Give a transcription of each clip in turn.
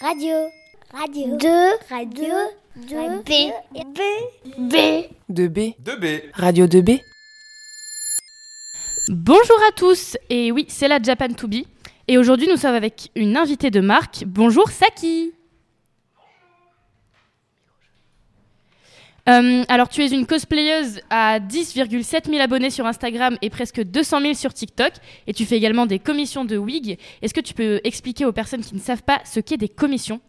Radio. Radio. 2. Radio. 2. B. B. B. 2B. 2B. Radio 2B. Bonjour à tous, et oui, c'est la Japan to be. Et aujourd'hui, nous sommes avec une invitée de marque. Bonjour Saki. Euh, alors, tu es une cosplayeuse à 10,7 000 abonnés sur Instagram et presque 200 000 sur TikTok. Et tu fais également des commissions de wig. Est-ce que tu peux expliquer aux personnes qui ne savent pas ce qu'est des commissions?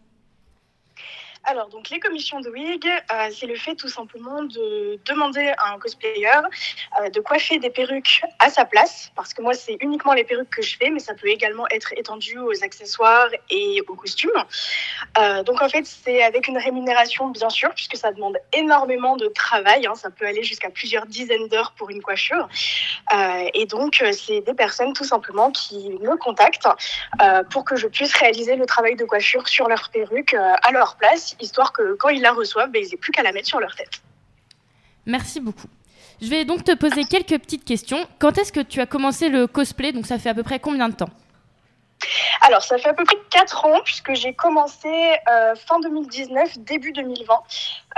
Alors, donc, les commissions de wig, euh, c'est le fait tout simplement de demander à un cosplayer euh, de coiffer des perruques à sa place, parce que moi, c'est uniquement les perruques que je fais, mais ça peut également être étendu aux accessoires et aux costumes. Euh, donc, en fait, c'est avec une rémunération, bien sûr, puisque ça demande énormément de travail. hein, ça peut aller jusqu'à plusieurs dizaines d'heures pour une coiffure. Et donc, c'est des personnes tout simplement qui me contactent pour que je puisse réaliser le travail de coiffure sur leur perruque à leur place, histoire que quand ils la reçoivent, ben, ils n'aient plus qu'à la mettre sur leur tête. Merci beaucoup. Je vais donc te poser quelques petites questions. Quand est-ce que tu as commencé le cosplay? Donc, ça fait à peu près combien de temps? Alors, ça fait à peu près 4 ans, puisque j'ai commencé euh, fin 2019, début 2020,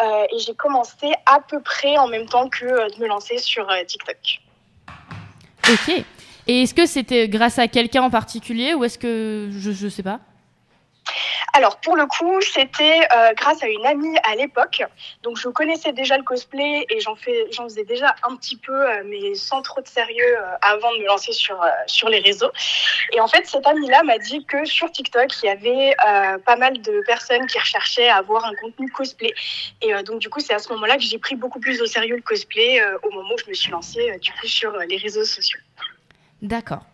euh, et j'ai commencé à peu près en même temps que euh, de me lancer sur TikTok. Ok. Et est-ce que c'était grâce à quelqu'un en particulier ou est-ce que je, je sais pas? Alors, pour le coup, c'était euh, grâce à une amie à l'époque. Donc, je connaissais déjà le cosplay et j'en fais, j'en faisais déjà un petit peu, euh, mais sans trop de sérieux euh, avant de me lancer sur, sur les réseaux. Et en fait, cette amie-là m'a dit que sur TikTok, il y avait pas mal de personnes qui recherchaient à avoir un contenu cosplay. Et donc, du coup, c'est à ce moment-là que j'ai pris beaucoup plus au sérieux le cosplay au moment où je me suis lancée du coup sur les réseaux sociaux. D'accord.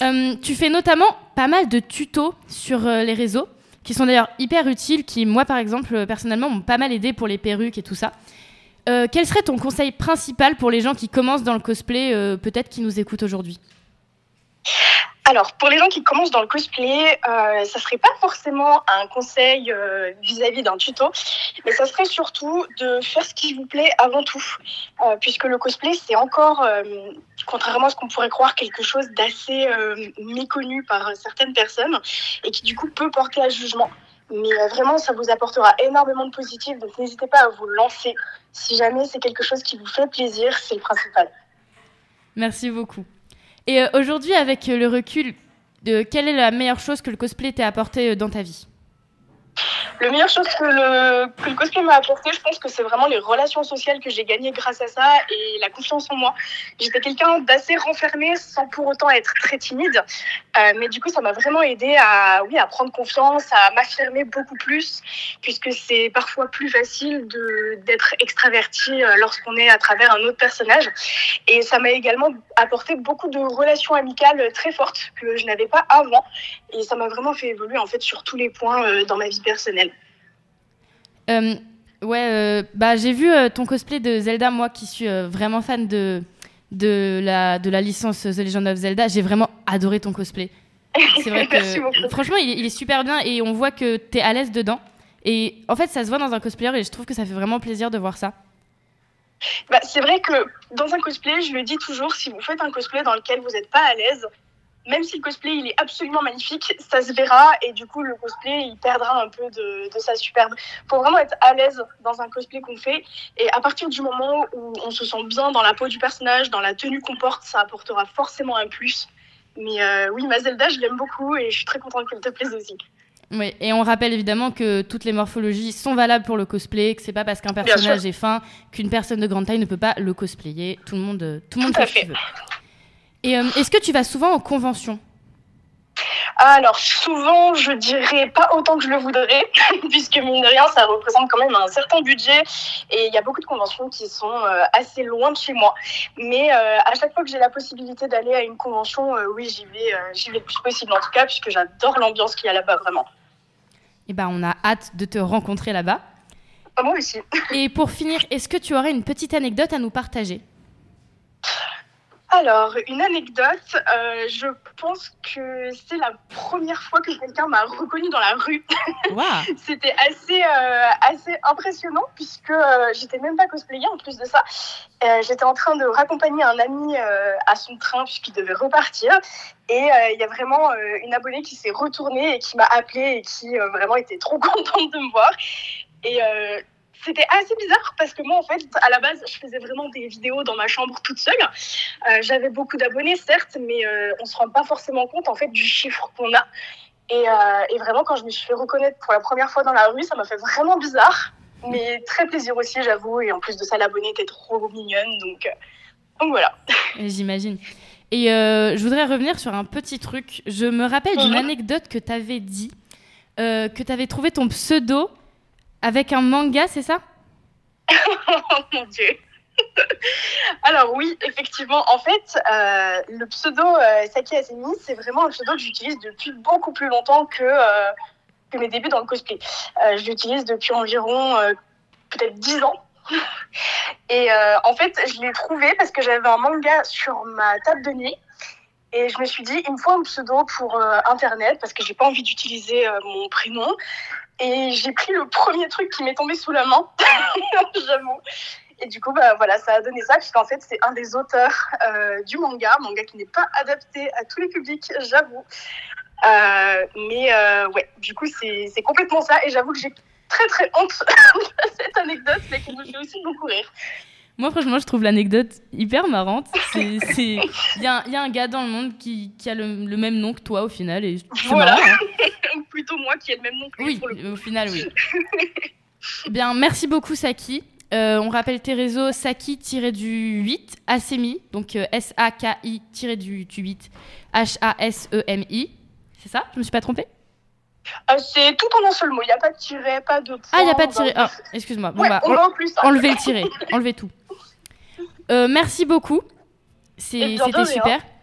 Tu fais notamment pas mal de tutos sur les réseaux, qui sont d'ailleurs hyper utiles, qui, moi par exemple, euh, personnellement, m'ont pas mal aidé pour les perruques et tout ça. Euh, quel serait ton conseil principal pour les gens qui commencent dans le cosplay, euh, peut-être qui nous écoutent aujourd'hui? Alors, pour les gens qui commencent dans le cosplay, euh, ça serait pas forcément un conseil euh, vis-à-vis d'un tuto, mais ça serait surtout de faire ce qui vous plaît avant tout, Euh, puisque le cosplay c'est encore, euh, contrairement à ce qu'on pourrait croire, quelque chose d'assez méconnu par certaines personnes et qui du coup peut porter à jugement. Mais vraiment, ça vous apportera énormément de positif, donc n'hésitez pas à vous lancer. Si jamais c'est quelque chose qui vous fait plaisir, c'est le principal. Merci beaucoup. Et euh, aujourd'hui, avec le recul, quelle est la meilleure chose que le cosplay t'ait apporté euh, dans ta vie? Le meilleure chose que le, que le cosplay m'a apporté, je pense que c'est vraiment les relations sociales que j'ai gagnées grâce à ça et la confiance en moi. J'étais quelqu'un d'assez renfermé sans pour autant être très timide. Euh, mais du coup, ça m'a vraiment aidé à, oui, à prendre confiance, à m'affirmer beaucoup plus, puisque c'est parfois plus facile d'être extraverti euh, lorsqu'on est à travers un autre personnage. Et ça m'a également apporté beaucoup de relations amicales très fortes que je n'avais pas avant. Et ça m'a vraiment fait évoluer en fait sur tous les points euh, dans ma vie personnelle. Euh, Ouais, euh, bah, j'ai vu euh, ton cosplay de Zelda, moi qui suis euh, vraiment fan de, de, la, de la licence The Legend of Zelda. J'ai vraiment adoré ton cosplay. C'est vrai que franchement, il, est- il est super bien et on voit que tu es à l'aise dedans. Et en fait, ça se voit dans un cosplayer et je trouve que ça fait vraiment plaisir de voir ça. Bah, c'est vrai que dans un cosplay, je le dis toujours, si vous faites un cosplay dans lequel vous n'êtes pas à l'aise, même si le cosplay il est absolument magnifique, ça se verra et du coup le cosplay il perdra un peu de, de sa superbe. Faut vraiment être à l'aise dans un cosplay qu'on fait et à partir du moment où on se sent bien dans la peau du personnage, dans la tenue qu'on porte, ça apportera forcément un plus. Mais euh, oui, ma Zelda, je l'aime beaucoup et je suis très contente qu'elle te plaise aussi. Oui, et on rappelle évidemment que toutes les morphologies sont valables pour le cosplay, que c'est pas parce qu'un personnage est fin qu'une personne de grande taille ne peut pas le cosplayer. Tout le monde, euh, tout le monde Tout fait ce qu'il fait. veut. Et euh, est-ce que tu vas souvent aux conventions? Alors, souvent, je dirais pas autant que je le voudrais, puisque mine de rien, ça représente quand même un certain budget et il y a beaucoup de conventions qui sont euh, assez loin de chez moi. Mais euh, à chaque fois que j'ai la possibilité d'aller à une convention, euh, oui, j'y vais, j'y vais le plus possible en tout cas, puisque j'adore l'ambiance qu'il y a là-bas, vraiment. Eh ben, on a hâte de te rencontrer là-bas. Moi aussi. Et pour finir, est-ce que tu aurais une petite anecdote à nous partager? Alors, une anecdote, euh, je pense que c'est la première fois que quelqu'un m'a reconnue dans la rue. Waouh C'était assez, euh, assez impressionnant puisque euh, j'étais même pas cosplayer en plus de ça. Euh, j'étais en train de raccompagner un ami euh, à son train puisqu'il devait repartir. Et euh, il y a vraiment une abonnée qui s'est retournée et qui m'a appelée et qui euh, vraiment était trop contente de me voir. Et euh, c'était assez bizarre parce que moi, en fait, à la base, je faisais vraiment des vidéos dans ma chambre toute seule. Euh, J'avais beaucoup d'abonnés, certes, mais euh, on se rend pas forcément compte en fait du chiffre qu'on a. Et, euh, et vraiment, quand je me suis fait reconnaître pour la première fois dans la rue, ça m'a fait vraiment bizarre, mais très plaisir aussi, j'avoue. Et en plus de ça, l'abonnée était trop mignonne, donc, donc voilà. J'imagine. Et je voudrais revenir sur un petit truc. Je me rappelle d'une Mhm. anecdote que tu avais dit, que tu avais trouvé ton pseudo avec un manga, c'est ça? Oh mon dieu. Alors oui, effectivement, en fait, euh, le pseudo euh, Saki Asemi, c'est vraiment un pseudo que j'utilise depuis beaucoup plus longtemps que, euh, que mes débuts dans le cosplay. Euh, je l'utilise depuis environ peut-être 10 ans. Et en fait, je l'ai trouvé parce que j'avais un manga sur ma table de nuit. Et je me suis dit, il me faut un pseudo pour euh, Internet parce que j'ai pas envie d'utiliser euh, mon prénom. Et j'ai pris le premier truc qui m'est tombé sous la main, j'avoue. Et du coup, bah, voilà, ça a donné ça, puisqu'en fait, c'est un des auteurs euh, du manga, manga qui n'est pas adapté à tous les publics, j'avoue. Mais ouais, du coup, c'est complètement ça. Et j'avoue que j'ai très très honte de cette anecdote, mais qui me fait aussi beaucoup rire. Moi, franchement, je trouve l'anecdote hyper marrante. Il, y a un, il y a un gars dans le monde qui, qui a le, le même nom que toi au final. Et Voilà. marrant, hein. Ou plutôt moi qui ai le même nom que Oui, au final, oui. Eh Bien, merci beaucoup, Saki. Euh, on rappelle tes réseaux Saki-du-8, Asemi, donc euh, S-A-K-I-du-8, H-A-S-E-M-I. C'est ça? Je me suis pas trompée? Euh, c'est tout en un seul mot, il n'y a pas de tiret, pas de point. Ah, il n'y a pas de au Ah, excuse-moi. Bon, Ouais, bah, on en- va plus. hein. enlevez le tiré. Enlevez tout. Euh, merci beaucoup. De C'était super.